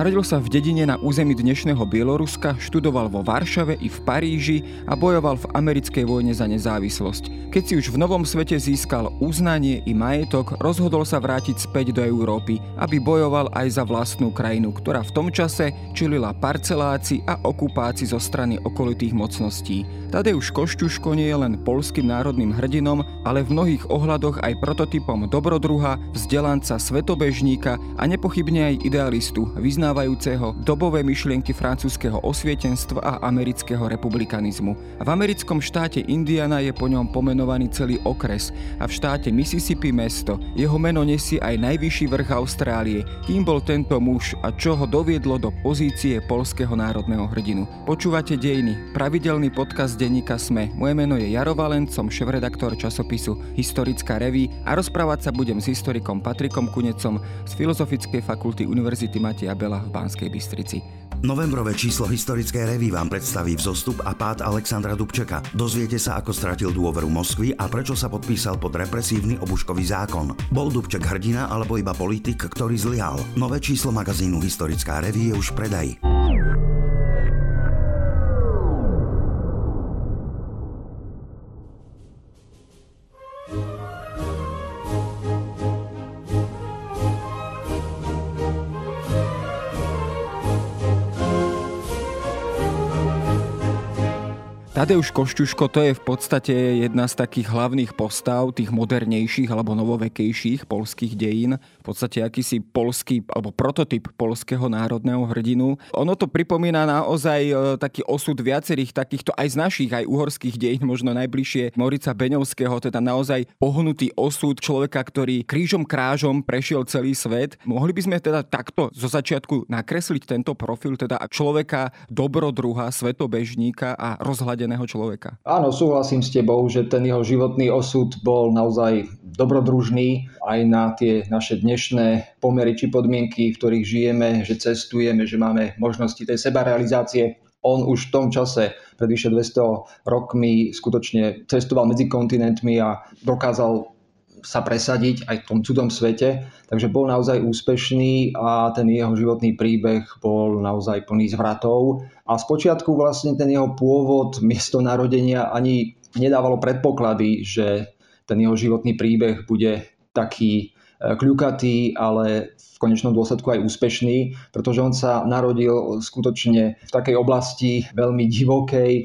Narodil sa v dedine na území dnešného Bieloruska, študoval vo Varšave i v Paríži a bojoval v americkej vojne za nezávislosť. Keď si už v novom svete získal uznanie i majetok, rozhodol sa vrátiť späť do Európy, aby bojoval aj za vlastnú krajinu, ktorá v tom čase čilila parcelácii a okupácii zo strany okolitých mocností. Tadeusz Košťuško nie je len polským národným hrdinom, ale v mnohých ohľadoch aj prototypom dobrodruha, vzdelanca, svetobežníka a nepochybne aj idealistu, vyznávajúceho dobové myšlienky francúzského osvietenstva a amerického republikanizmu. V americkom štáte Indiana je po ňom pomenovaný celý okres a v štáte Mississippi mesto. Jeho meno nesie aj najvyšší vrch Austrálie. Kým bol tento muž a čo ho doviedlo do pozície polského národného hrdinu? Počúvate Dejiny, pravidelný podcast denníka SME. Moje meno je Jaro Valent, som šéf-redaktor časopisu Historická reví a rozprávať sa budem s historikom Patrikom Kunecom z Filozofickej fakulty Univerzity Mateja Bela v Banskej Bystrici. Novembrové číslo historickej revy vám predstaví vzostup a pád Alexandra Dubčeka. Dozviete sa, ako stratil dôveru Moskvy a prečo sa podpísal pod represívny obuškový zákon. Bol Dubček hrdina alebo iba politik, ktorý zlyhal? Nové číslo magazínu Historická revy je už v predaji. Tadeusz Košťuško to je v podstate jedna z takých hlavných postav tých modernejších alebo novovekejších polských dejín. V podstate akýsi polský alebo prototyp polského národného hrdinu. Ono to pripomína naozaj e, taký osud viacerých takýchto aj z našich, aj uhorských dejín, možno najbližšie Morica Beňovského, teda naozaj pohnutý osud človeka, ktorý krížom krážom prešiel celý svet. Mohli by sme teda takto zo začiatku nakresliť tento profil, teda človeka dobrodruha, svetobežníka a rozhľadeného iného človeka. Áno, súhlasím s tebou, že ten jeho životný osud bol naozaj dobrodružný aj na tie naše dnešné pomery či podmienky, v ktorých žijeme, že cestujeme, že máme možnosti tej sebarealizácie. On už v tom čase, pred vyše 200 rokmi, skutočne cestoval medzi kontinentmi a dokázal sa presadiť aj v tom cudom svete, takže bol naozaj úspešný a ten jeho životný príbeh bol naozaj plný zvratov. A spočiatku vlastne ten jeho pôvod, miesto narodenia ani nedávalo predpoklady, že ten jeho životný príbeh bude taký kľukatý, ale v konečnom dôsledku aj úspešný, pretože on sa narodil skutočne v takej oblasti veľmi divokej, e,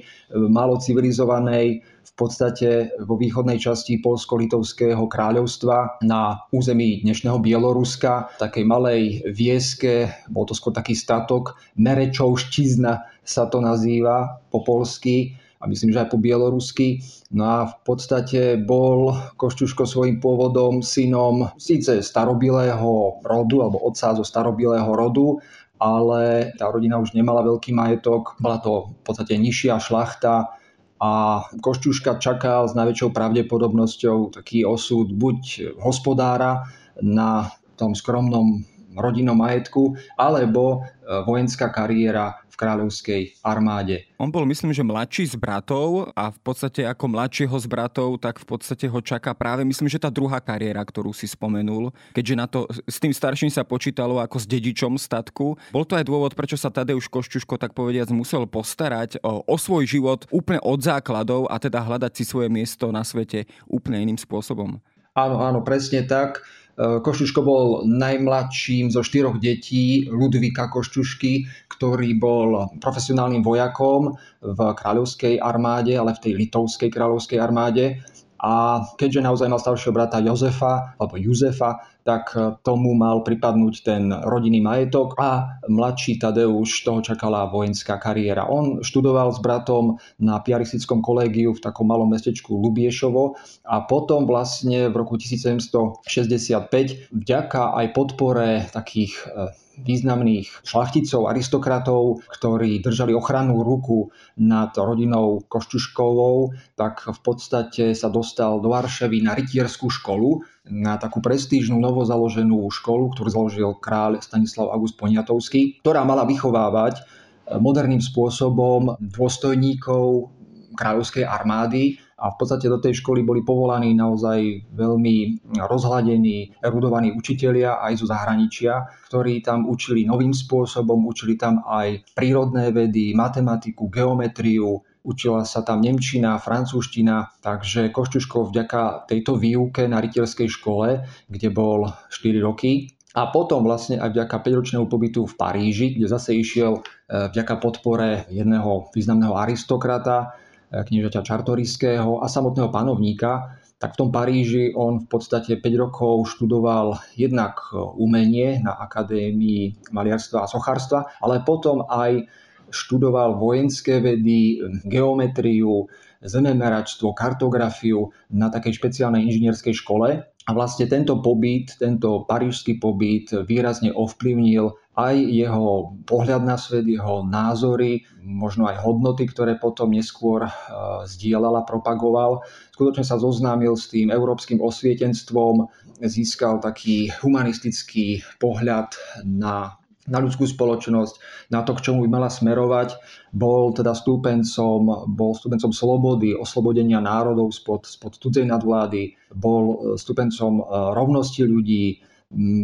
málo civilizovanej, podstate vo východnej časti Polsko-Litovského kráľovstva na území dnešného Bieloruska, takej malej vieske, bol to skôr taký statok, Merečov Štizna sa to nazýva po polsky a myslím, že aj po bielorusky. No a v podstate bol Košťuško svojim pôvodom synom síce starobilého rodu, alebo otca zo starobilého rodu, ale tá rodina už nemala veľký majetok, bola to v podstate nižšia šlachta, a Košťuška čakal s najväčšou pravdepodobnosťou taký osud buď hospodára na tom skromnom rodinnom majetku, alebo e, vojenská kariéra v kráľovskej armáde. On bol, myslím, že mladší z bratov a v podstate ako mladšieho z bratov, tak v podstate ho čaká práve, myslím, že tá druhá kariéra, ktorú si spomenul, keďže na to s tým starším sa počítalo ako s dedičom statku. Bol to aj dôvod, prečo sa Tadeusz Koščuško, tak povediac, musel postarať o, o svoj život úplne od základov a teda hľadať si svoje miesto na svete úplne iným spôsobom. Áno, áno, presne tak. E, Košťuško bol najmladším zo štyroch detí Ludvíka Košťušky, ktorý bol profesionálnym vojakom v kráľovskej armáde, ale v tej litovskej kráľovskej armáde. A keďže naozaj mal staršieho brata Jozefa, alebo Juzefa, tak e, tomu mal pripadnúť ten rodinný majetok a mladší Tadeuš toho čakala vojenská kariéra. On študoval s bratom na piaristickom kolégiu v takom malom mestečku Lubiešovo a potom vlastne v roku 1765 vďaka aj podpore takých e, významných šlachticov, aristokratov, ktorí držali ochrannú ruku nad rodinou Košťuškovou, tak v podstate sa dostal do Varšavy na rytierskú školu, na takú prestížnu novozaloženú školu, ktorú založil kráľ Stanislav August Poniatovský, ktorá mala vychovávať moderným spôsobom dôstojníkov kráľovskej armády a v podstate do tej školy boli povolaní naozaj veľmi rozhladení, erudovaní učitelia aj zo zahraničia, ktorí tam učili novým spôsobom, učili tam aj prírodné vedy, matematiku, geometriu, učila sa tam nemčina, francúzština, takže Košťuško vďaka tejto výuke na rytierskej škole, kde bol 4 roky, a potom vlastne aj vďaka 5-ročnému pobytu v Paríži, kde zase išiel e, vďaka podpore jedného významného aristokrata, kniežaťa Čartoriského a samotného panovníka, tak v tom Paríži on v podstate 5 rokov študoval jednak umenie na Akadémii maliarstva a sochárstva, ale potom aj študoval vojenské vedy, geometriu, zememeračstvo, kartografiu na takej špeciálnej inžinierskej škole. A vlastne tento pobyt, tento parížský pobyt výrazne ovplyvnil aj jeho pohľad na svet, jeho názory, možno aj hodnoty, ktoré potom neskôr e, zdieľal a propagoval. Skutočne sa zoznámil s tým európskym osvietenstvom, získal taký humanistický pohľad na na ľudskú spoločnosť, na to, k čomu by mala smerovať. Bol teda stúpencom, bol stúpencom slobody, oslobodenia národov spod, spod cudzej nadvlády, bol stúpencom eh, rovnosti ľudí,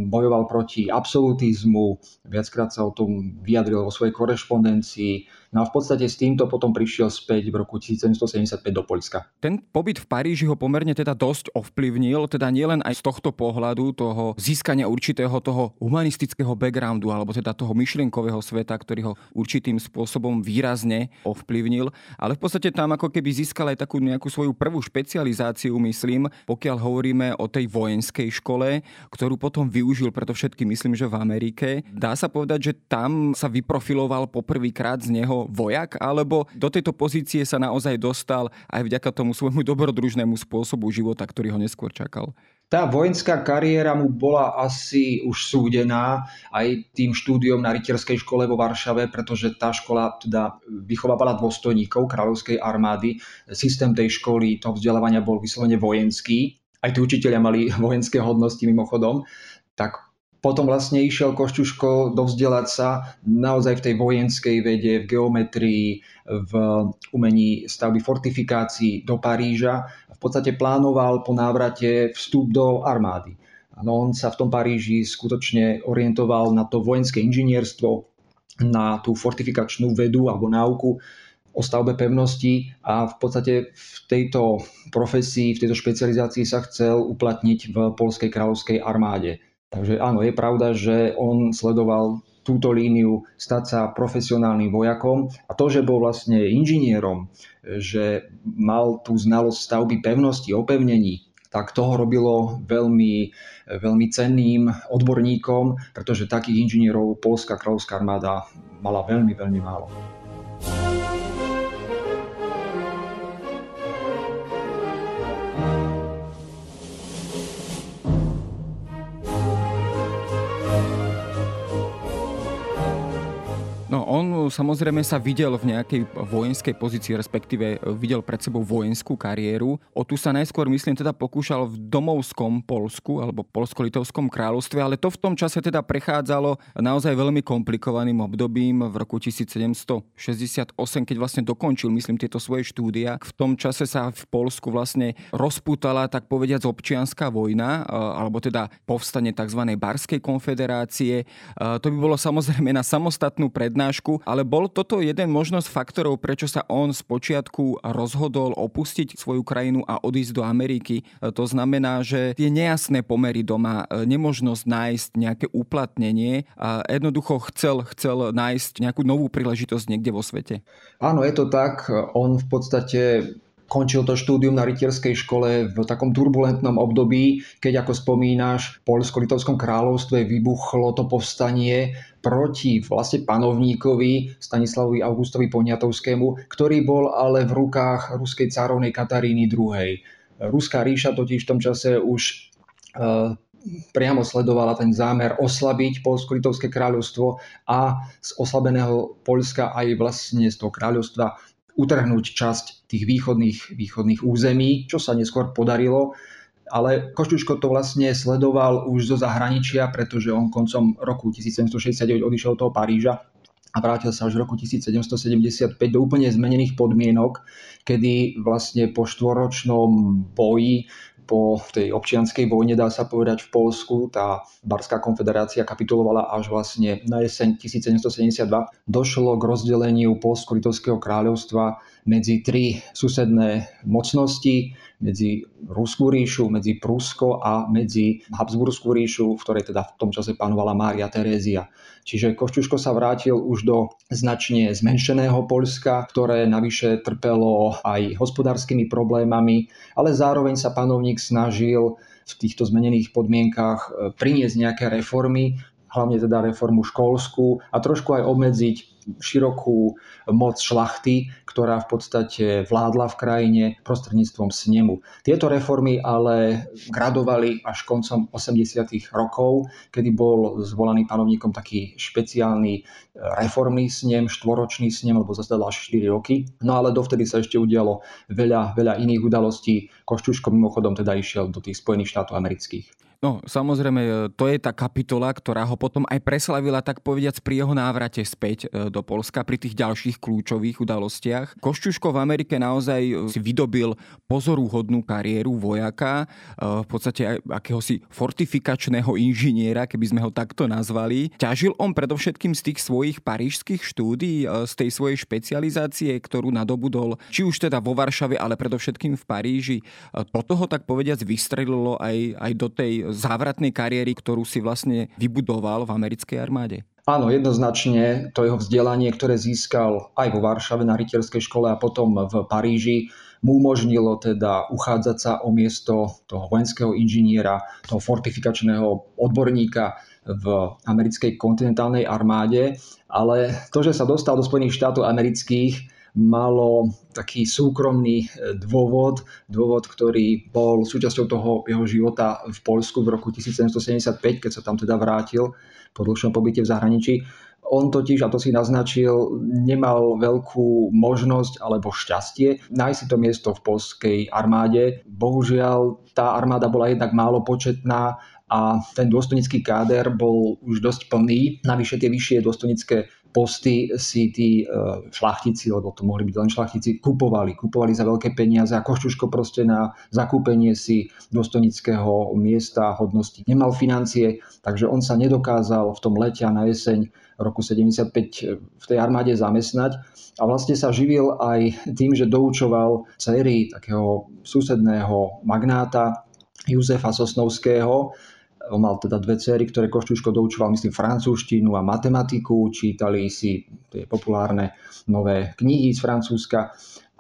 bojoval proti absolutizmu, viackrát sa o tom vyjadril vo svojej korešpondencii. No a v podstate s týmto potom prišiel späť v roku 1775 do Polska. Ten pobyt v Paríži ho pomerne teda dosť ovplyvnil, teda nielen aj z tohto pohľadu toho získania určitého toho humanistického backgroundu, alebo teda toho myšlienkového sveta, ktorý ho určitým spôsobom výrazne ovplyvnil, ale v podstate tam ako keby získal aj takú nejakú svoju prvú špecializáciu, myslím, pokiaľ hovoríme o tej vojenskej škole, ktorú potom využil preto všetky, myslím, že v Amerike. Dá sa povedať, že tam sa vyprofiloval poprvýkrát z neho vojak, alebo do tejto pozície sa naozaj dostal aj vďaka tomu svojmu dobrodružnému spôsobu života, ktorý ho neskôr čakal? Tá vojenská kariéra mu bola asi už súdená aj tým štúdiom na rytierskej škole vo Varšave, pretože tá škola teda vychovávala dôstojníkov kráľovskej armády. Systém tej školy, toho vzdelávania bol vyslovene vojenský. Aj tí učiteľia mali vojenské hodnosti mimochodom. Tak potom vlastne išiel Košťuško dovzdelať sa naozaj v tej vojenskej vede, v geometrii, v umení stavby fortifikácií do Paríža. V podstate plánoval po návrate vstup do armády. No, on sa v tom Paríži skutočne orientoval na to vojenské inžinierstvo, na tú fortifikačnú vedu alebo náuku o stavbe pevnosti a v podstate v tejto profesii, v tejto špecializácii sa chcel uplatniť v Polskej kráľovskej armáde. Takže áno, je pravda, že on sledoval túto líniu stať sa profesionálnym vojakom a to, že bol vlastne inžinierom, že mal tú znalosť stavby pevnosti, opevnení, tak toho robilo veľmi, veľmi cenným odborníkom, pretože takých inžinierov Polská kráľovská armáda mala veľmi, veľmi málo. Samozrejme sa videl v nejakej vojenskej pozícii, respektíve videl pred sebou vojenskú kariéru. O tu sa najskôr, myslím, teda pokúšal v domovskom Polsku alebo Polsko-Litovskom kráľovstve, ale to v tom čase teda prechádzalo naozaj veľmi komplikovaným obdobím v roku 1768, keď vlastne dokončil, myslím, tieto svoje štúdia. V tom čase sa v Polsku vlastne rozputala, tak povediať, občianská vojna, alebo teda povstanie tzv. Barskej konfederácie. To by bolo samozrejme na samostatnú prednášku, ale bol toto jeden možnosť faktorov, prečo sa on z počiatku rozhodol opustiť svoju krajinu a odísť do Ameriky. To znamená, že tie nejasné pomery doma, nemožnosť nájsť nejaké uplatnenie a jednoducho chcel, chcel nájsť nejakú novú príležitosť niekde vo svete. Áno, je to tak. On v podstate končil to štúdium na rytierskej škole v takom turbulentnom období, keď ako spomínaš, v Polsko-Litovskom kráľovstve vybuchlo to povstanie proti vlastne panovníkovi Stanislavovi Augustovi Poniatovskému, ktorý bol ale v rukách ruskej cárovnej Kataríny II. Ruská ríša totiž v tom čase už uh, priamo sledovala ten zámer oslabiť Polsko-Litovské kráľovstvo a z oslabeného Polska aj vlastne z toho kráľovstva utrhnúť časť tých východných, východných území, čo sa neskôr podarilo. Ale Košťuško to vlastne sledoval už zo zahraničia, pretože on koncom roku 1769 odišiel do toho Paríža a vrátil sa až v roku 1775 do úplne zmenených podmienok, kedy vlastne po štvoročnom boji po tej občianskej vojne, dá sa povedať, v Polsku tá Barská konfederácia kapitulovala až vlastne na jeseň 1772. Došlo k rozdeleniu Polsko-Litovského kráľovstva medzi tri susedné mocnosti, medzi Ruskú ríšu, medzi Prusko a medzi Habsburskú ríšu, v ktorej teda v tom čase panovala Mária Terézia. Čiže Košťuško sa vrátil už do značne zmenšeného Polska, ktoré navyše trpelo aj hospodárskymi problémami, ale zároveň sa panovník snažil v týchto zmenených podmienkach e, priniesť nejaké reformy, hlavne teda reformu školskú a trošku aj obmedziť širokú moc šlachty, ktorá v podstate vládla v krajine prostredníctvom snemu. Tieto reformy ale gradovali až koncom 80. rokov, kedy bol zvolaný panovníkom taký špeciálny e, reformný snem, štvoročný snem, lebo zasadal až 4 roky. No ale dovtedy sa ešte udialo veľa, veľa iných udalostí. Košťuško mimochodom teda išiel do tých Spojených štátov amerických. No, samozrejme, e, to je tá kapitola, ktorá ho potom aj preslavila, tak povediac, pri jeho návrate späť e, do Polska, pri tých ďalších kľúčových udalostiach. Košťuško v Amerike naozaj e, si vydobil pozorúhodnú kariéru vojaka, v podstate aj akéhosi fortifikačného inžiniera, keby sme ho takto nazvali. Ťažil on predovšetkým z tých svojich parížských štúdií, z tej svojej špecializácie, ktorú nadobudol, či už teda vo Varšave, ale predovšetkým v Paríži. Toto ho tak povediac vystrelilo aj, aj do tej závratnej kariéry, ktorú si vlastne vybudoval v americkej armáde? Áno, jednoznačne to jeho vzdelanie, ktoré získal aj vo Varšave na rytierskej škole a potom v Paríži, mu umožnilo teda uchádzať sa o miesto toho vojenského inžiniera, toho fortifikačného odborníka v americkej kontinentálnej armáde. Ale to, že sa dostal do Spojených štátov amerických, malo taký súkromný e, dôvod, dôvod, ktorý bol súčasťou toho jeho života v Polsku v roku 1775, keď sa tam teda vrátil po dlhšom pobyte v zahraničí. On totiž, a to si naznačil, nemal veľkú možnosť alebo šťastie nájsť si to miesto v polskej armáde. Bohužiaľ, tá armáda bola jednak málo početná a ten dôstojnický káder bol už dosť plný. Navyše tie vyššie dôstojnické posty si tí e, šlachtici, lebo to mohli byť len šlachtici, kupovali. Kupovali za veľké peniaze a Košťuško proste na zakúpenie si dôstojnického miesta, hodnosti nemal financie, takže on sa nedokázal v tom lete a na jeseň roku 75 v tej armáde zamestnať a vlastne sa živil aj tým, že doučoval céry takého susedného magnáta Jozefa Sosnovského, on mal teda dve cery, ktoré Košťuško doučoval, myslím, francúzštinu a matematiku, čítali si tie populárne nové knihy z Francúzska,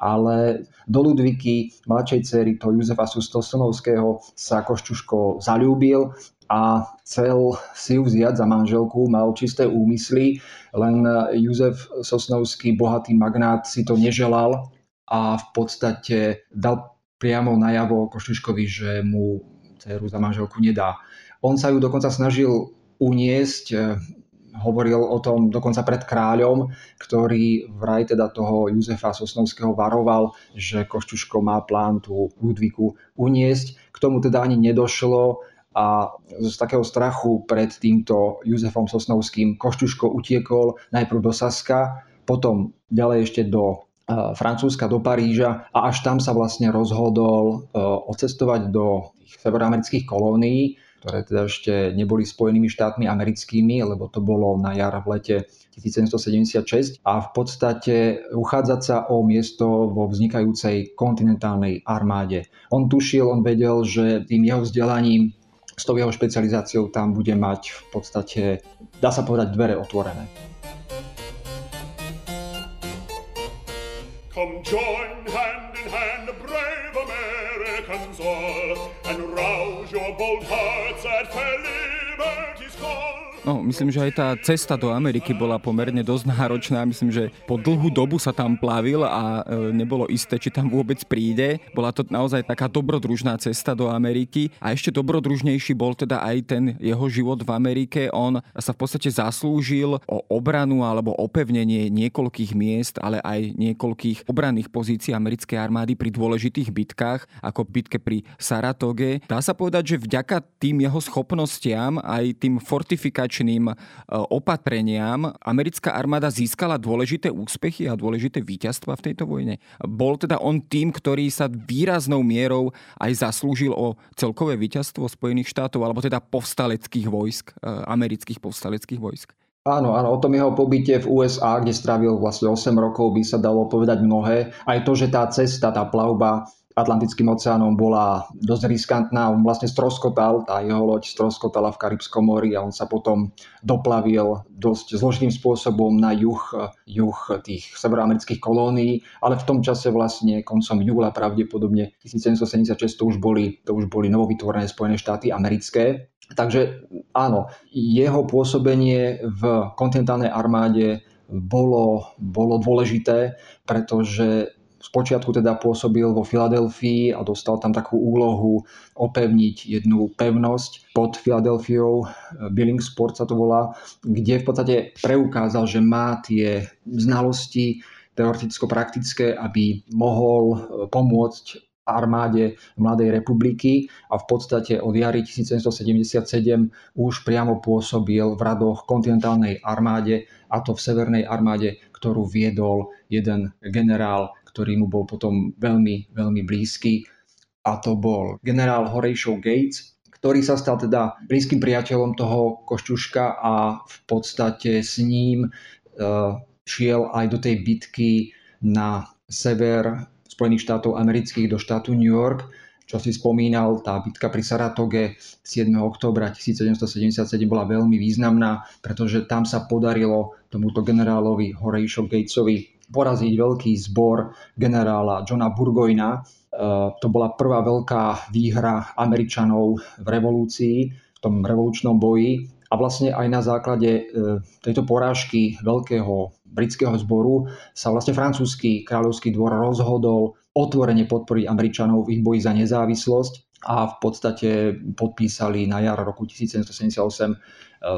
ale do Ludviky, mladšej cery, to Jozefa Sosnovského, sa Košťuško zalúbil a chcel si ju vziať za manželku, mal čisté úmysly, len Jozef Sosnovský, bohatý magnát, si to neželal a v podstate dal priamo najavo Košťuškovi, že mu dceru za manželku nedá. On sa ju dokonca snažil uniesť, e, hovoril o tom dokonca pred kráľom, ktorý vraj teda toho Jozefa Sosnovského varoval, že Košťuško má plán tú Ludviku uniesť. K tomu teda ani nedošlo a z takého strachu pred týmto Jozefom Sosnovským Košťuško utiekol najprv do Saska, potom ďalej ešte do Francúzska, do Paríža a až tam sa vlastne rozhodol e, odcestovať do severoamerických kolónií, ktoré teda ešte neboli Spojenými štátmi americkými, lebo to bolo na jar v lete 1776 a v podstate uchádzať sa o miesto vo vznikajúcej kontinentálnej armáde. On tušil, on vedel, že tým jeho vzdelaním s tou jeho špecializáciou tam bude mať v podstate, dá sa povedať, dvere otvorené. Come join hand in hand, brave Americans all, and rouse your bold hearts at call. No, myslím, že aj tá cesta do Ameriky bola pomerne dosť náročná. Myslím, že po dlhú dobu sa tam plavil a e, nebolo isté, či tam vôbec príde. Bola to naozaj taká dobrodružná cesta do Ameriky a ešte dobrodružnejší bol teda aj ten jeho život v Amerike. On sa v podstate zaslúžil o obranu alebo opevnenie niekoľkých miest, ale aj niekoľkých obranných pozícií americkej armády pri dôležitých bitkách, ako bitke pri Saratoge. Dá sa povedať, že vďaka tým jeho schopnostiam aj tým fortifikačným mobilizačným opatreniam americká armáda získala dôležité úspechy a dôležité víťazstva v tejto vojne. Bol teda on tým, ktorý sa výraznou mierou aj zaslúžil o celkové víťazstvo Spojených štátov, alebo teda povstaleckých vojsk, amerických povstaleckých vojsk? Áno, áno, o tom jeho pobyte v USA, kde strávil vlastne 8 rokov, by sa dalo povedať mnohé. Aj to, že tá cesta, tá plavba Atlantickým oceánom bola dosť riskantná. On vlastne stroskotal, tá jeho loď stroskotala v Karibskom mori a on sa potom doplavil dosť zložitým spôsobom na juh, juh tých severoamerických kolónií, ale v tom čase vlastne koncom júla pravdepodobne 1776 to už boli, to už boli novovytvorené Spojené štáty americké Takže áno, jeho pôsobenie v kontinentálnej armáde bolo, bolo dôležité, pretože Spočiatku teda pôsobil vo Filadelfii a dostal tam takú úlohu opevniť jednu pevnosť pod Filadelfiou, Billingsport sa to volá, kde v podstate preukázal, že má tie znalosti teoreticko-praktické, aby mohol pomôcť armáde Mladej republiky a v podstate od jary 1777 už priamo pôsobil v radoch kontinentálnej armáde a to v severnej armáde, ktorú viedol jeden generál, ktorý mu bol potom veľmi, veľmi blízky a to bol generál Horatio Gates, ktorý sa stal teda blízkym priateľom toho Košťuška a v podstate s ním uh, šiel aj do tej bitky na sever Spojených štátov amerických do štátu New York, čo si spomínal, tá bitka pri Saratoge 7. oktobra 1777 bola veľmi významná, pretože tam sa podarilo tomuto generálovi Horatio Gatesovi poraziť veľký zbor generála Johna Burgoyna. E, to bola prvá veľká výhra Američanov v revolúcii, v tom revolučnom boji. A vlastne aj na základe e, tejto porážky veľkého britského zboru sa vlastne francúzsky kráľovský dvor rozhodol otvorene podporiť Američanov v ich boji za nezávislosť a v podstate podpísali na jar roku 1778 eh,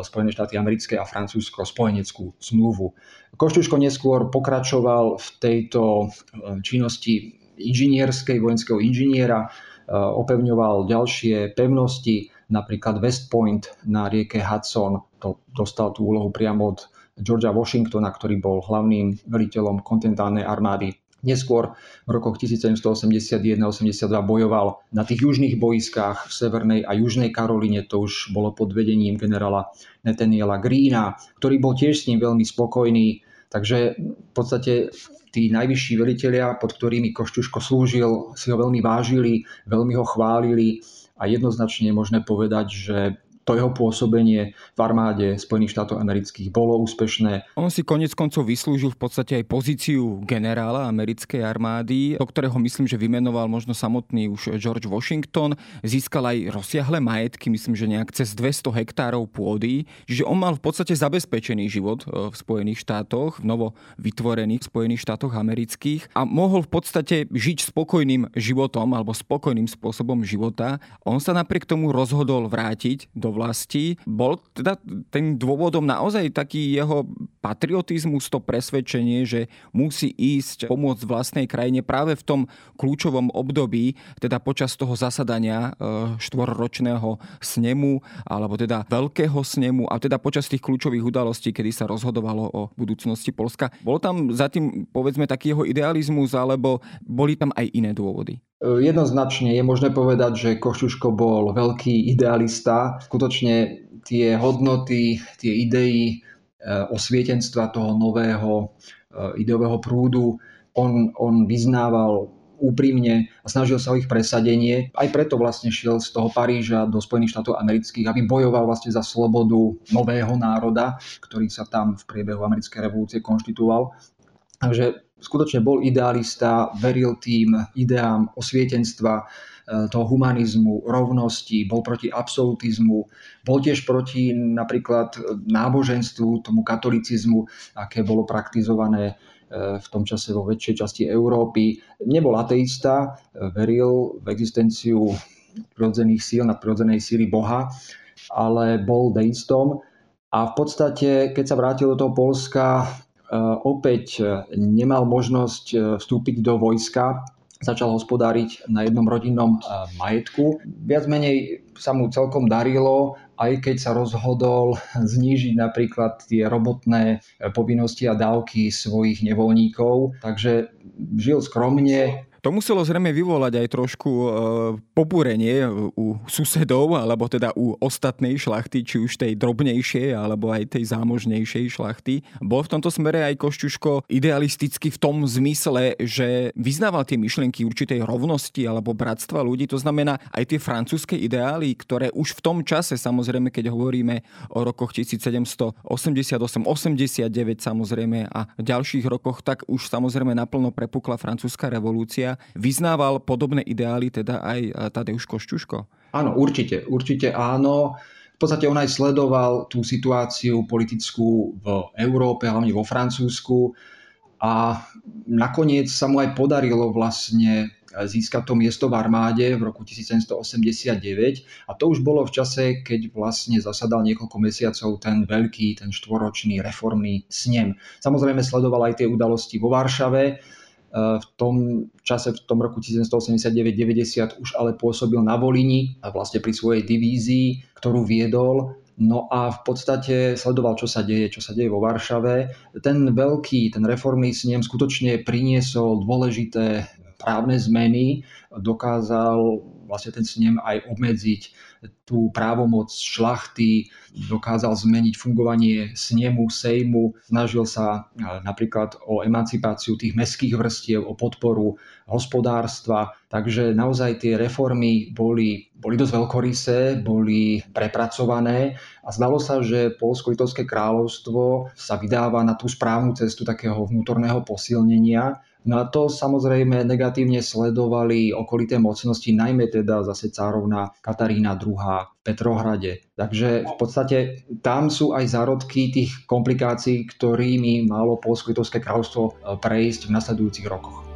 Spojené štáty americké a Francúzsko spojeneckú zmluvu. Košťuško neskôr pokračoval v tejto eh, činnosti inžinierskej, vojenského inžiniera, eh, opevňoval ďalšie pevnosti, napríklad West Point na rieke Hudson, to dostal tú úlohu priamo od Georgia Washingtona, ktorý bol hlavným veliteľom kontinentálnej armády. Neskôr v rokoch 1781-82 bojoval na tých južných boiskách v Severnej a Južnej Karolíne, to už bolo pod vedením generála Nathaniela Greena, ktorý bol tiež s ním veľmi spokojný. Takže v podstate tí najvyšší velitelia, pod ktorými Košťuško slúžil, si ho veľmi vážili, veľmi ho chválili a jednoznačne je možné povedať, že to jeho pôsobenie v armáde Spojených štátov amerických bolo úspešné. On si konec koncov vyslúžil v podstate aj pozíciu generála americkej armády, do ktorého myslím, že vymenoval možno samotný už George Washington. Získal aj rozsiahle majetky, myslím, že nejak cez 200 hektárov pôdy. Čiže on mal v podstate zabezpečený život e, v Spojených štátoch, v novo vytvorených Spojených štátoch amerických a mohol v podstate žiť spokojným životom alebo spokojným spôsobom života. On sa napriek tomu rozhodol vrátiť do vlasti. Bol teda ten dôvodom naozaj taký jeho patriotizmus, to presvedčenie, že musí ísť pomôcť vlastnej krajine práve v tom kľúčovom období, teda počas toho zasadania e, štvorročného snemu, alebo teda veľkého snemu a teda počas tých kľúčových udalostí, kedy sa rozhodovalo o budúcnosti Polska. Bol tam za tým, povedzme, taký jeho idealizmus, alebo boli tam aj iné dôvody? Jednoznačne je možné povedať, že Košuško bol veľký idealista. Skutočne tie hodnoty, tie idei eh, osvietenstva toho nového eh, ideového prúdu on, on vyznával úprimne a snažil sa o ich presadenie. Aj preto vlastne šiel z toho Paríža do Spojených štátov amerických, aby bojoval vlastne za slobodu nového národa, ktorý sa tam v priebehu americkej revolúcie konštituoval. Takže skutočne bol idealista, veril tým ideám osvietenstva, e, toho humanizmu, rovnosti, bol proti absolutizmu, bol tiež proti napríklad náboženstvu, tomu katolicizmu, aké bolo praktizované e, v tom čase vo väčšej časti Európy. Nebol ateista, veril v existenciu prirodzených síl, nadprirodzenej síly Boha, ale bol deistom. A v podstate, keď sa vrátil do toho Polska, opäť e, nemal možnosť e, vstúpiť do vojska. začal hospodáriť na jednom rodinnom majetku. Viac menej sa mu celkom darilo, aj keď sa rozhodol znížiť napríklad tie robotné povinnosti a dávky svojich nevoľníkov. Takže žil skromne, to muselo zrejme vyvolať aj trošku e, pobúrenie u susedov, alebo teda u ostatnej šlachty, či už tej drobnejšej, alebo aj tej zámožnejšej šlachty. Bol v tomto smere aj Košťuško idealisticky v tom zmysle, že vyznával tie myšlienky určitej rovnosti alebo bratstva ľudí. To znamená aj tie francúzske ideály, ktoré už v tom čase, samozrejme, keď hovoríme o rokoch 1788, 89 samozrejme a ďalších rokoch, tak už samozrejme naplno prepukla francúzska revolúcia Vyznával podobné ideály teda aj eh, Tadeusz Košťuško? Áno, určite, určite áno. V podstate on aj sledoval tú situáciu politickú v Európe, hlavne vo Francúzsku a nakoniec sa mu aj podarilo vlastne získať to miesto v armáde v roku 1789 a to už bolo v čase, keď vlastne zasadal niekoľko mesiacov ten veľký, ten štvoročný reformný snem. Samozrejme sledoval aj tie udalosti vo Varšave, v tom čase, v tom roku 1789-90 už ale pôsobil na Volini a vlastne pri svojej divízii, ktorú viedol. No a v podstate sledoval, čo sa deje, čo sa deje vo Varšave. Ten veľký, ten reformný snem skutočne priniesol dôležité právne zmeny, dokázal vlastne ten snem aj obmedziť tú právomoc šlachty, dokázal zmeniť fungovanie snemu, sejmu, snažil sa e, napríklad o emancipáciu tých mestských vrstiev, o podporu hospodárstva. Takže naozaj tie reformy boli, boli dosť veľkorysé, boli prepracované a zdalo sa, že Polsko-Litovské kráľovstvo sa vydáva na tú správnu cestu takého vnútorného posilnenia No a to samozrejme negatívne sledovali okolité mocnosti, najmä teda zase cárovna Katarína II. v Petrohrade. Takže v podstate tam sú aj zárodky tých komplikácií, ktorými malo Polsko-Litovské kráľovstvo prejsť v nasledujúcich rokoch.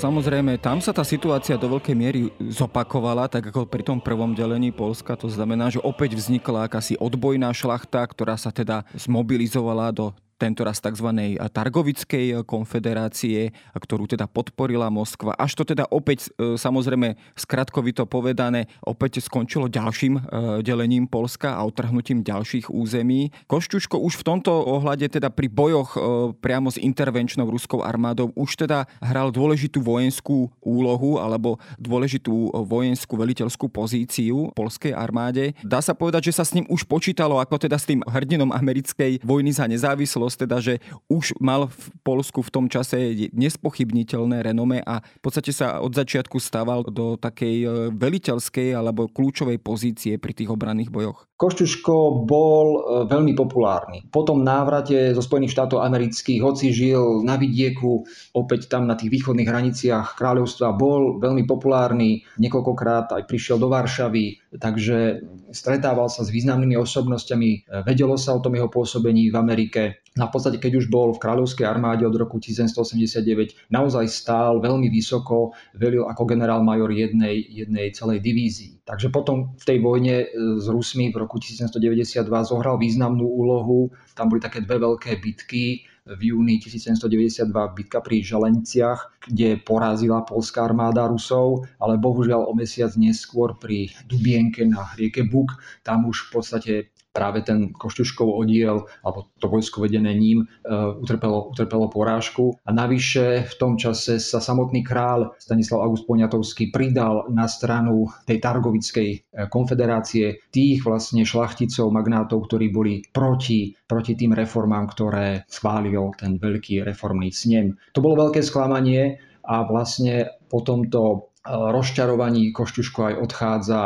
Samozrejme, tam sa tá situácia do veľkej miery zopakovala, tak ako pri tom prvom delení Polska. To znamená, že opäť vznikla akási odbojná šlachta, ktorá sa teda zmobilizovala do tento raz tzv. Targovickej konfederácie, ktorú teda podporila Moskva. Až to teda opäť, e, samozrejme, skratkovito povedané, opäť skončilo ďalším delením Polska a otrhnutím ďalších území. Košťuško už v tomto ohľade teda pri bojoch priamo s intervenčnou ruskou armádou už teda hral dôležitú vojenskú úlohu alebo dôležitú vojenskú veliteľskú pozíciu polskej armáde. Dá sa povedať, že sa s ním už počítalo ako teda s tým hrdinom americkej vojny za nezávislosť udalosť, teda, že už mal v Polsku v tom čase nespochybniteľné renome a v podstate sa od začiatku stával do takej e, veliteľskej alebo kľúčovej pozície pri tých obranných bojoch. Košťuško bol e, veľmi populárny. Po tom návrate zo Spojených štátov amerických, hoci žil na vidieku, opäť tam na tých východných hraniciach kráľovstva, bol veľmi populárny. Niekoľkokrát aj prišiel do Varšavy, takže stretával sa s významnými osobnosťami, e, vedelo sa o tom jeho pôsobení v Amerike. A v podstate, keď už bol v kráľovskej armáde od roku 1789, naozaj stál veľmi vysoko, velil ako generál major jednej, jednej celej divízii. Takže potom v tej vojne e, s Rusmi v roku 1792 zohral významnú úlohu. Tam boli také dve veľké bitky v júni 1792 bitka pri Želenciach, kde porazila polská armáda Rusov, ale bohužiaľ o mesiac neskôr pri Dubienke na rieke Buk, tam už v podstate práve ten Košťuškov oddiel, alebo to vojsko vedené ním, e, utrpelo, utrpelo porážku. A navyše v tom čase sa samotný král Stanislav August Poniatovský pridal na stranu tej Targovickej e, konfederácie tých vlastne šlachticov, magnátov, ktorí boli proti, proti tým reformám, ktoré schválil ten veľký reformný snem. To bolo veľké sklamanie a vlastne po tomto rozčarovaní Košťuško aj odchádza,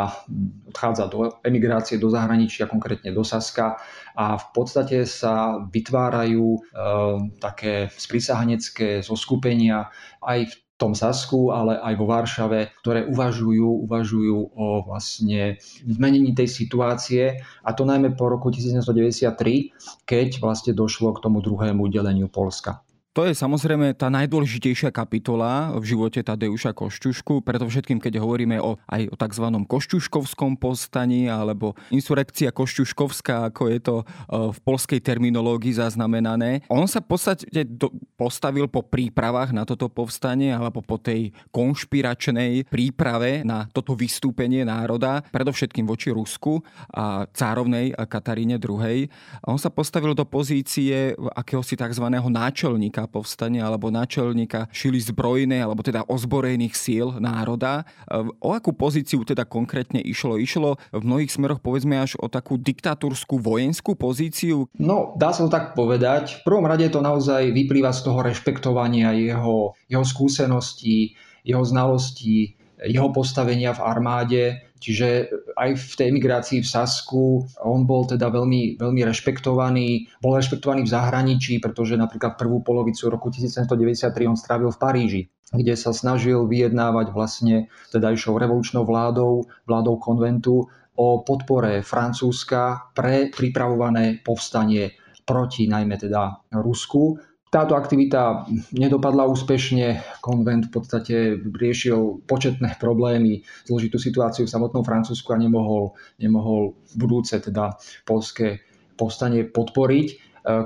odchádza do emigrácie do zahraničia, konkrétne do Saska a v podstate sa vytvárajú e, také sprísahanecké zoskupenia aj v tom Sasku, ale aj vo Varšave, ktoré uvažujú, uvažujú o vlastne zmenení tej situácie a to najmä po roku 1993, keď vlastne došlo k tomu druhému deleniu Polska. To je samozrejme tá najdôležitejšia kapitola v živote Tadeuša Košťušku, všetkým, keď hovoríme o, aj o tzv. košťuškovskom povstaní alebo insurekcia košťuškovská, ako je to e, v polskej terminológii zaznamenané. On sa v podstate postavil po prípravách na toto povstanie alebo po tej konšpiračnej príprave na toto vystúpenie národa, predovšetkým voči Rusku a cárovnej Kataríne II. On sa postavil do pozície akéhosi tzv. náčelníka povstania alebo náčelníka šili zbrojnej alebo teda ozbrojených síl národa. O akú pozíciu teda konkrétne išlo? Išlo v mnohých smeroch povedzme až o takú diktatúrskú vojenskú pozíciu? No, dá sa to tak povedať. V prvom rade to naozaj vyplýva z toho rešpektovania jeho, jeho skúseností, jeho znalostí, jeho postavenia v armáde, čiže aj v tej emigrácii v Sasku on bol teda veľmi, veľmi rešpektovaný, bol rešpektovaný v zahraničí, pretože napríklad prvú polovicu roku 1793 on strávil v Paríži kde sa snažil vyjednávať vlastne tedajšou revolučnou vládou, vládou konventu o podpore Francúzska pre pripravované povstanie proti najmä teda Rusku. Táto aktivita nedopadla úspešne. Konvent v podstate riešil početné problémy, zložitú situáciu v samotnom Francúzsku a nemohol, nemohol budúce teda polské povstanie podporiť. E,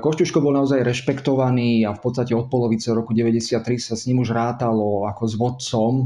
Košťuško bol naozaj rešpektovaný a v podstate od polovice roku 93 sa s ním už rátalo ako s vodcom, e,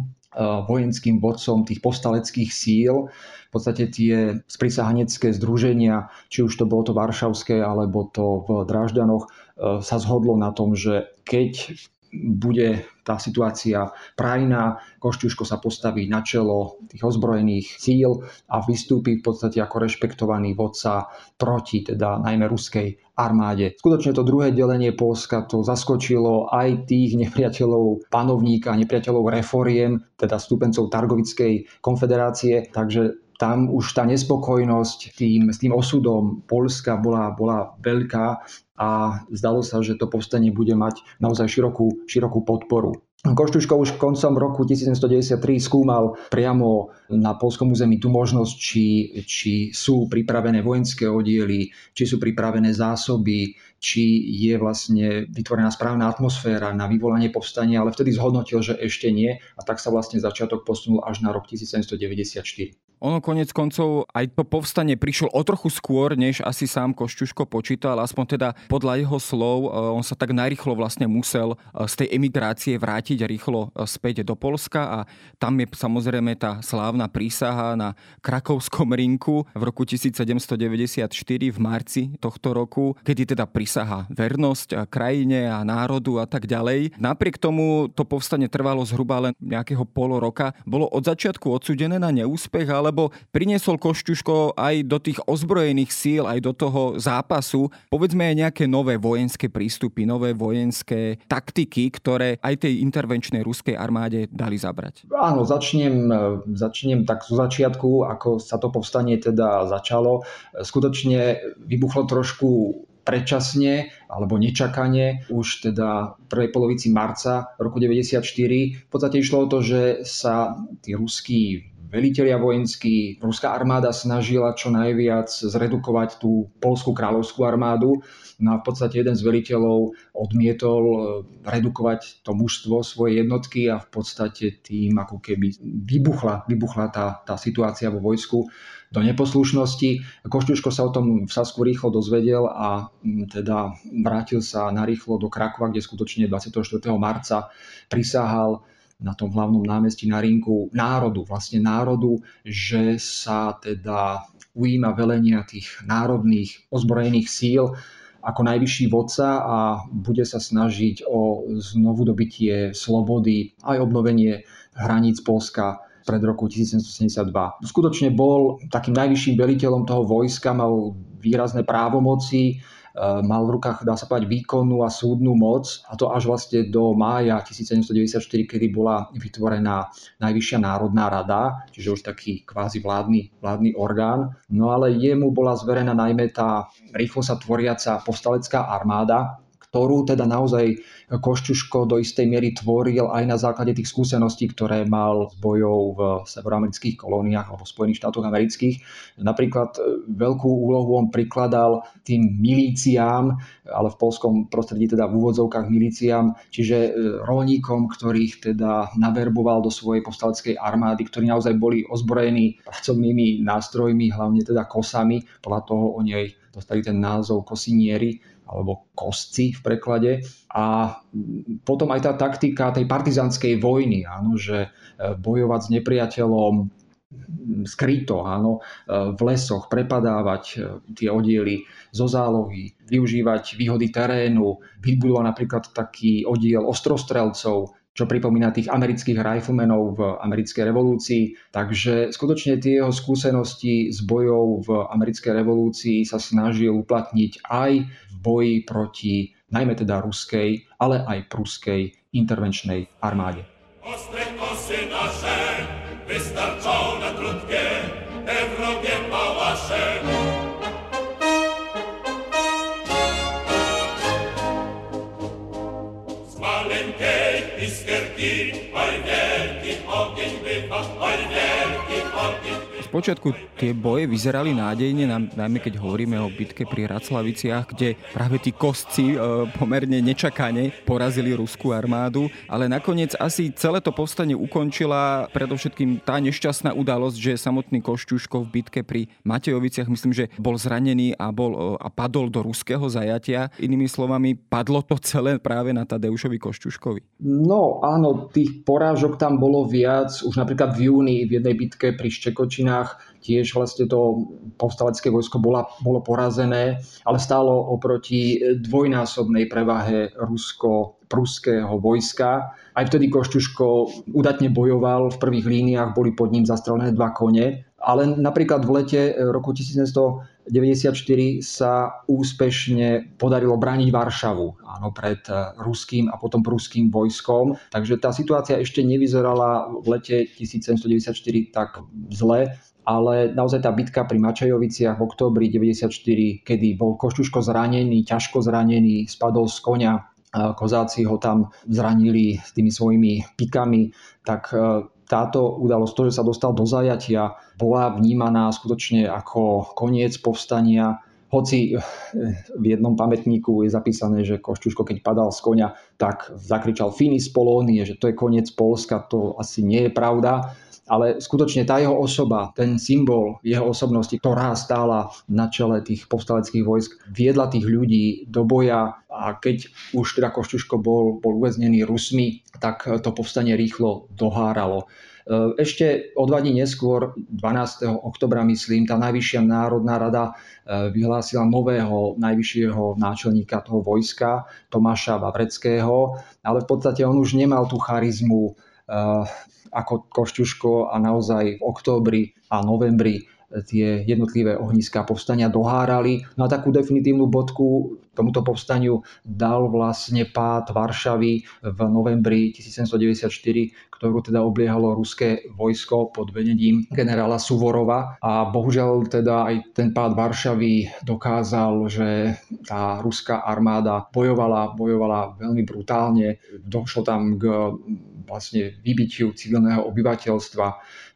vojenským vodcom tých postaleckých síl. V podstate tie sprisahanecké združenia, či už to bolo to Varšavské alebo to v Drážďanoch, sa zhodlo na tom, že keď bude tá situácia prajná, Košťuško sa postaví na čelo tých ozbrojených síl a vystúpi v podstate ako rešpektovaný vodca proti teda najmä ruskej armáde. Skutočne to druhé delenie Polska to zaskočilo aj tých nepriateľov panovníka, nepriateľov reforiem, teda stúpencov Targovickej konfederácie, takže tam už tá nespokojnosť tým, s tým osudom Polska bola, bola veľká a zdalo sa, že to povstanie bude mať naozaj širokú, širokú podporu. Koštuško už koncom roku 1793 skúmal priamo na polskom území tú možnosť, či, či sú pripravené vojenské oddiely, či sú pripravené zásoby, či je vlastne vytvorená správna atmosféra na vyvolanie povstania, ale vtedy zhodnotil, že ešte nie a tak sa vlastne začiatok posunul až na rok 1794. Ono konec koncov aj to povstanie prišlo o trochu skôr, než asi sám Košťuško počítal, aspoň teda podľa jeho slov, e, on sa tak najrychlo vlastne musel e, z tej emigrácie vrátiť rýchlo e, späť do Polska a tam je samozrejme tá slávna prísaha na Krakovskom rinku v roku 1794 v marci tohto roku, kedy teda prísaha vernosť a krajine a národu a tak ďalej. Napriek tomu to povstanie trvalo zhruba len nejakého pol roka. Bolo od začiatku odsudené na neúspech, ale lebo priniesol Košťuško aj do tých ozbrojených síl, aj do toho zápasu, povedzme aj nejaké nové vojenské prístupy, nové vojenské taktiky, ktoré aj tej intervenčnej ruskej armáde dali zabrať. Áno, začnem, začnem tak zo začiatku, ako sa to povstanie teda začalo. Skutočne vybuchlo trošku predčasne alebo nečakane už teda v prvej polovici marca roku 94. V podstate išlo o to, že sa tí ruskí velitelia vojenskí, ruská armáda snažila čo najviac zredukovať tú polskú kráľovskú armádu. No a v podstate jeden z veliteľov odmietol e, redukovať to mužstvo svoje jednotky a v podstate tým ako keby vybuchla, vybuchla tá, tá situácia vo vojsku do neposlušnosti. Košťuško sa o tom v Sasku rýchlo dozvedel a teda vrátil sa narýchlo do Krakova, kde skutočne 24. marca prisahal na tom hlavnom námestí na rinku národu, vlastne národu, že sa teda ujíma velenia tých národných ozbrojených síl ako najvyšší vodca a bude sa snažiť o znovu dobitie slobody aj obnovenie hraníc Polska pred roku 1772. Skutočne bol takým najvyšším veliteľom toho vojska, mal výrazné právomoci, mal v rukách, dá sa povedať, výkonnú a súdnu moc a to až vlastne do mája 1794, kedy bola vytvorená Najvyššia národná rada, čiže už taký kvázi vládny, vládny orgán. No ale jemu bola zverená najmä tá rýchlo sa tvoriaca povstalecká armáda, ktorú teda naozaj Košťuško do istej miery tvoril aj na základe tých skúseností, ktoré mal s bojov v severoamerických kolóniách alebo v Spojených štátoch amerických. Napríklad e, veľkú úlohu on prikladal tým milíciám, ale v polskom prostredí teda v úvodzovkách milíciám, čiže e, rolníkom, ktorých teda naverboval do svojej povstaleckej armády, ktorí naozaj boli ozbrojení pracovnými nástrojmi, hlavne teda kosami. Podľa toho o nej dostali ten názov kosinieri alebo kosci v preklade. A potom aj tá taktika tej partizanskej vojny, áno, že e, bojovať s nepriateľom skryto, áno, e, v lesoch, prepadávať e, tie oddiely zo zálohy, využívať výhody terénu, vybudovať napríklad taký oddiel ostrostrelcov, čo pripomína tých amerických riflemenov v americkej revolúcii. Takže skutočne tie jeho skúsenosti s bojov v americkej revolúcii sa snažil uplatniť aj v boji proti najmä teda ruskej, ale aj pruskej intervenčnej armáde. Ostre kosy naše, wystarczą na krótkie, iskerki, vai verki, ogen befa, vai verki, ogen Spočiatku tie boje vyzerali nádejne, najmä keď hovoríme o bitke pri Raclaviciach, kde práve tí kostci e, pomerne nečakane porazili ruskú armádu, ale nakoniec asi celé to povstanie ukončila predovšetkým tá nešťastná udalosť, že samotný Košťuško v bitke pri Matejoviciach, myslím, že bol zranený a, bol, e, a padol do ruského zajatia. Inými slovami, padlo to celé práve na Tadeušovi Košťuškovi. No áno, tých porážok tam bolo viac. Už napríklad v júni v jednej bitke pri Štekočinách vojnách tiež vlastne to povstalecké vojsko bola, bolo porazené, ale stálo oproti dvojnásobnej prevahe rusko-pruského vojska. Aj vtedy Košťuško udatne bojoval, v prvých líniách boli pod ním zastrelené dva kone, ale napríklad v lete roku 1994 sa úspešne podarilo brániť Varšavu áno, pred ruským a potom pruským vojskom. Takže tá situácia ešte nevyzerala v lete 1794 tak zle ale naozaj tá bitka pri Mačajoviciach v októbri 94, kedy bol Košťuško zranený, ťažko zranený, spadol z konia, kozáci ho tam zranili s tými svojimi pikami, tak e, táto udalosť, to, že sa dostal do zajatia, bola vnímaná skutočne ako koniec povstania, hoci e, v jednom pamätníku je zapísané, že Košťuško, keď padal z konia, tak zakričal Finis Polónie, že to je koniec Polska, to asi nie je pravda ale skutočne tá jeho osoba, ten symbol jeho osobnosti, ktorá stála na čele tých povstaleckých vojsk, viedla tých ľudí do boja a keď už teda Košťuško bol, bol uväznený Rusmi, tak to povstanie rýchlo doháralo. E, ešte o dva dní neskôr, 12. oktobra myslím, tá Najvyššia národná rada e, vyhlásila nového najvyššieho náčelníka toho vojska, Tomáša Vavreckého, ale v podstate on už nemal tú charizmu ako Košťuško a naozaj v októbri a novembri tie jednotlivé ohniská povstania dohárali. No a takú definitívnu bodku tomuto povstaniu dal vlastne pád Varšavy v novembri 1794, ktorú teda obliehalo ruské vojsko pod vedením generála Suvorova. A bohužiaľ teda aj ten pád Varšavy dokázal, že tá ruská armáda bojovala, bojovala veľmi brutálne. Došlo tam k vlastne vybitiu civilného obyvateľstva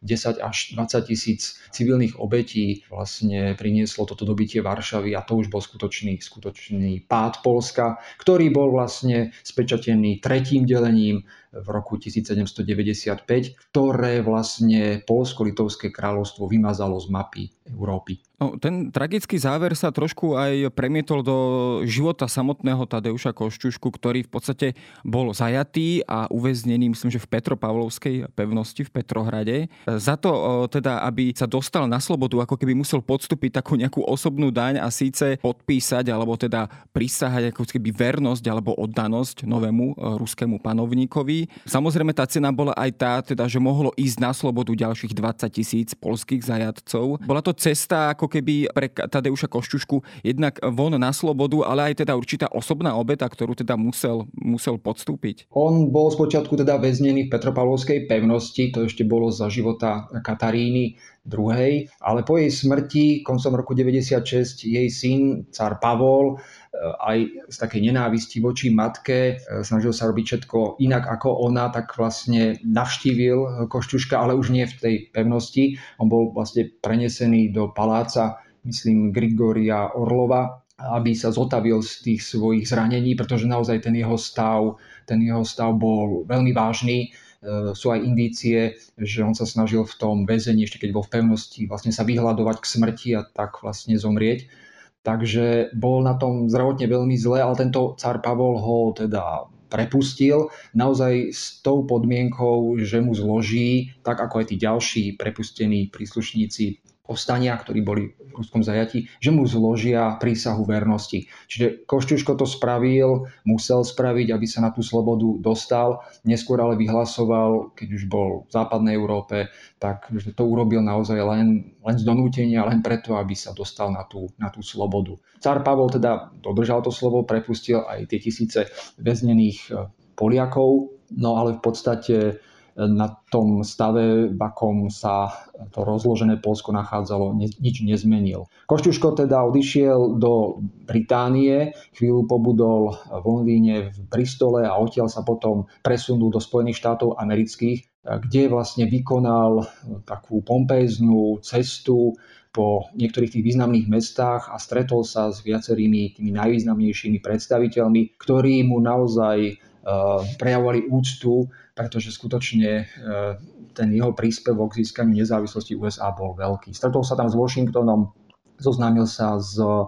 10 až 20 tisíc civilných obetí vlastne prinieslo toto dobitie Varšavy a to už bol skutočný, skutočný pád Polska, ktorý bol vlastne spečatený tretím delením v roku 1795, ktoré vlastne Polsko-Litovské kráľovstvo vymazalo z mapy Európy. No, ten tragický záver sa trošku aj premietol do života samotného Tadeuša Košťušku, ktorý v podstate bol zajatý a uväznený, myslím, že v Petropavlovskej pevnosti v Petrohrade. Za to teda, aby sa dostal na slobodu, ako keby musel podstúpiť takú nejakú osobnú daň a síce podpísať alebo teda prisahať ako keby vernosť alebo oddanosť novému ruskému panovníkovi. Samozrejme tá cena bola aj tá, teda, že mohlo ísť na slobodu ďalších 20 tisíc polských zajatcov. Bola to cesta ako keby pre Tadeuša Košťušku jednak von na slobodu, ale aj teda určitá osobná obeta, ktorú teda musel, musel podstúpiť. On bol spočiatku teda väznený v Petropavlovskej pevnosti, to ešte bolo za života Kataríny II. Ale po jej smrti koncom roku 96 jej syn, car Pavol, aj z takej nenávisti voči matke, snažil sa robiť všetko inak ako ona, tak vlastne navštívil Košťuška, ale už nie v tej pevnosti. On bol vlastne prenesený do paláca, myslím, Grigoria Orlova, aby sa zotavil z tých svojich zranení, pretože naozaj ten jeho stav, ten jeho stav bol veľmi vážny E, sú aj indície, že on sa snažil v tom väzení, ešte keď bol v pevnosti, vlastne sa vyhľadovať k smrti a tak vlastne zomrieť. Takže bol na tom zdravotne veľmi zle, ale tento car Pavol ho teda prepustil naozaj s tou podmienkou, že mu zloží, tak ako aj tí ďalší prepustení príslušníci povstania, ktorí boli v ruskom zajati, že mu zložia prísahu vernosti. Čiže Košťuško to spravil, musel spraviť, aby sa na tú slobodu dostal. Neskôr ale vyhlasoval, keď už bol v západnej Európe, tak že to urobil naozaj len, len z donútenia, len preto, aby sa dostal na tú, na tú slobodu. Cár Pavol teda dodržal to slovo, prepustil aj tie tisíce väznených eh, Poliakov, no ale v podstate na tom stave, v akom sa to rozložené Polsko nachádzalo, nič nezmenil. Košťuško teda odišiel do Británie, chvíľu pobudol v Londýne, v Bristole a odtiaľ sa potom presunul do Spojených štátov amerických, kde vlastne vykonal takú pompéznú cestu po niektorých tých významných mestách a stretol sa s viacerými tými najvýznamnejšími predstaviteľmi, ktorí mu naozaj prejavovali úctu, pretože skutočne eh, ten jeho príspevok k získaniu nezávislosti USA bol veľký. Stretol sa tam s Washingtonom, zoznámil sa s, eh,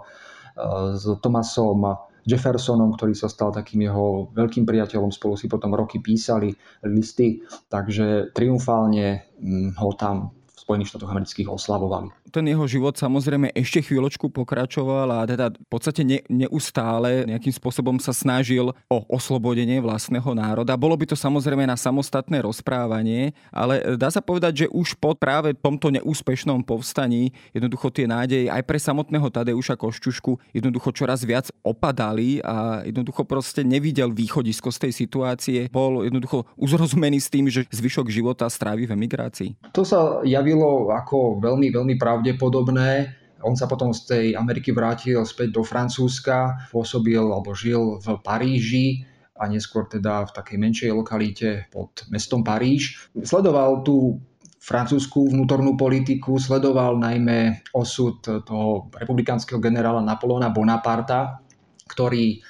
s Thomasom Jeffersonom, ktorý sa stal takým jeho veľkým priateľom, spolu si potom roky písali listy, takže triumfálne hm, ho tam Spojených štátoch amerických oslavovali ten jeho život samozrejme ešte chvíľočku pokračoval a teda v podstate ne, neustále nejakým spôsobom sa snažil o oslobodenie vlastného národa. Bolo by to samozrejme na samostatné rozprávanie, ale dá sa povedať, že už po práve tomto neúspešnom povstaní jednoducho tie nádeje aj pre samotného Tadeuša Košťušku jednoducho čoraz viac opadali a jednoducho proste nevidel východisko z tej situácie. Bol jednoducho uzrozumený s tým, že zvyšok života strávi v emigrácii. To sa javilo ako veľmi, veľmi pravdepodobné. On sa potom z tej Ameriky vrátil späť do Francúzska, pôsobil alebo žil v Paríži a neskôr teda v takej menšej lokalite pod mestom Paríž. Sledoval tú francúzskú vnútornú politiku, sledoval najmä osud toho republikánskeho generála Napoleona Bonaparta, ktorý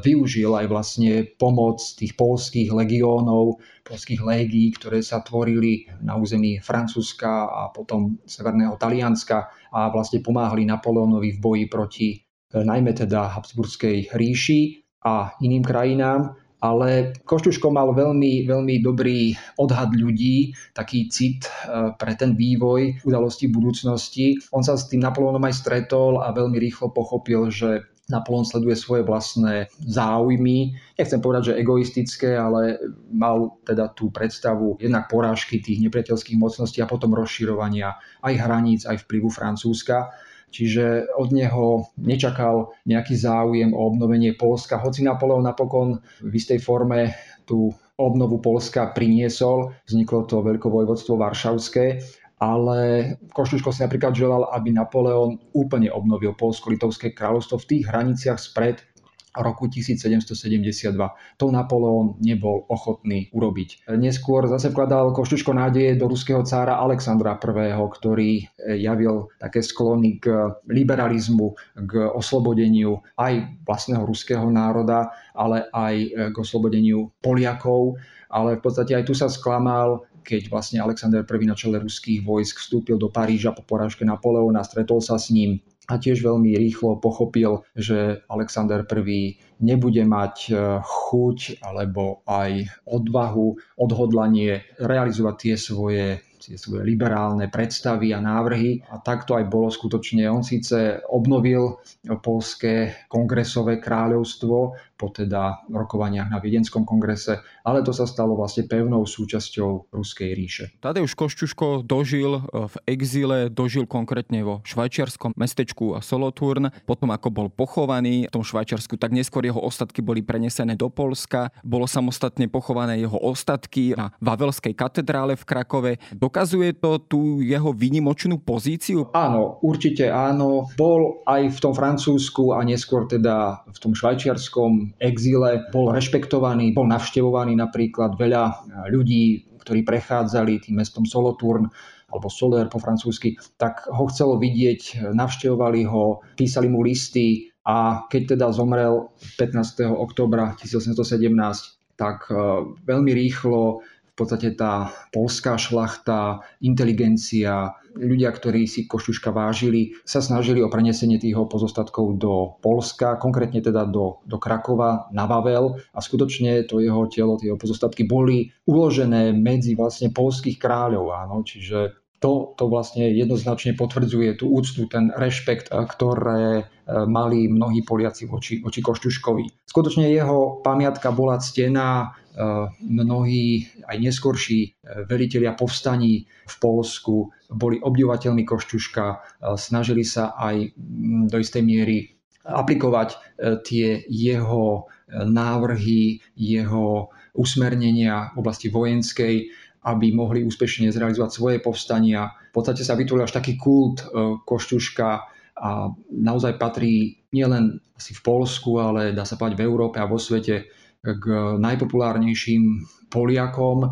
využil aj vlastne pomoc tých polských legiónov, polských légií, ktoré sa tvorili na území Francúzska a potom Severného Talianska a vlastne pomáhali Napoleónovi v boji proti eh, najmä teda Habsburskej ríši a iným krajinám ale Košťuško mal veľmi, veľmi dobrý odhad ľudí, taký cit eh, pre ten vývoj udalosti budúcnosti. On sa s tým Napoleónom aj stretol a veľmi rýchlo pochopil, že Napoleon sleduje svoje vlastné záujmy. Nechcem povedať, že egoistické, ale mal teda tú predstavu jednak porážky tých nepriateľských mocností a potom rozširovania aj hraníc, aj vplyvu Francúzska. Čiže od neho nečakal nejaký záujem o obnovenie Polska, hoci Napoleon napokon v istej forme tú obnovu Polska priniesol. Vzniklo to veľkovojvodstvo Varšavské, ale Koštuško si napríklad želal, aby Napoleon úplne obnovil Polsko-Litovské kráľovstvo v tých hraniciach spred roku 1772. To Napoleon nebol ochotný urobiť. Neskôr zase vkladal Koštuško nádeje do ruského cára Alexandra I., ktorý eh, javil také sklony k liberalizmu, k oslobodeniu aj vlastného ruského národa, ale aj eh, k oslobodeniu Poliakov. Ale v podstate aj tu sa sklamal keď vlastne Alexander I na čele ruských vojsk vstúpil do Paríža po porážke Napoleona, stretol sa s ním a tiež veľmi rýchlo pochopil, že Alexander I nebude mať e, chuť alebo aj odvahu, odhodlanie realizovať tie svoje tie svoje liberálne predstavy a návrhy. A takto aj bolo skutočne. On síce obnovil polské kongresové kráľovstvo po teda rokovaniach na Viedenskom kongrese, ale to sa stalo vlastne pevnou súčasťou Ruskej ríše. Tadeusz Košťuško dožil e, v exíle, dožil konkrétne vo švajčiarskom mestečku Solothurn. Potom ako bol pochovaný v tom Švajčiarsku, tak neskôr jeho ostatky boli prenesené do Polska. Bolo samostatne pochované jeho ostatky na Vavelskej katedrále v Krakove. Do Dokazuje to tú jeho výnimočnú pozíciu? Áno, určite áno. Bol aj v tom Francúzsku a neskôr teda v tom švajčiarskom exíle, bol rešpektovaný, bol navštevovaný napríklad veľa ľudí, ktorí prechádzali tým mestom Soloturn alebo Soler po francúzsky, tak ho chcelo vidieť, navštevovali ho, písali mu listy a keď teda zomrel 15. oktobra 1817, tak e, veľmi rýchlo podstate tá polská šlachta, inteligencia, ľudia, ktorí si Košťuška vážili, sa snažili o prenesenie tých pozostatkov do Polska, konkrétne teda do, do Krakova na Vavel a skutočne to jeho telo, tie pozostatky boli uložené medzi vlastne polských kráľov. Áno, čiže to, to vlastne jednoznačne potvrdzuje tú úctu, ten rešpekt, ktoré e, mali mnohí Poliaci voči, voči Košťuškovi. Skutočne jeho pamiatka bola ctená, e, mnohí aj neskorší velitelia povstaní v Polsku boli obdivateľmi Košťuška, snažili sa aj do istej miery aplikovať tie jeho návrhy, jeho usmernenia v oblasti vojenskej aby mohli úspešne zrealizovať svoje povstania. V podstate sa vytvoril až taký kult e, Košťuška a naozaj patrí nielen asi v Polsku, ale dá sa povedať v Európe a vo svete k najpopulárnejším Poliakom,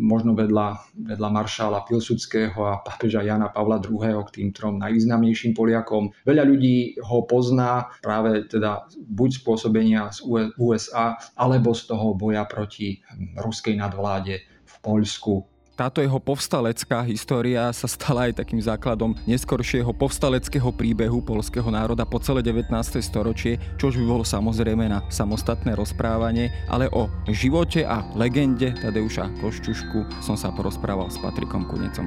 možno vedľa, vedľa maršála Pilsudského a pápeža Jana Pavla II. k tým trom najvýznamnejším Poliakom. Veľa ľudí ho pozná práve teda buď z pôsobenia z USA, alebo z toho boja proti ruskej nadvláde Poľsku. Táto jeho povstalecká história sa stala aj takým základom neskoršieho povstaleckého príbehu polského národa po celé 19. storočie, čo už by bolo samozrejme na samostatné rozprávanie, ale o živote a legende Tadeuša Koščušku som sa porozprával s Patrikom Kunecom.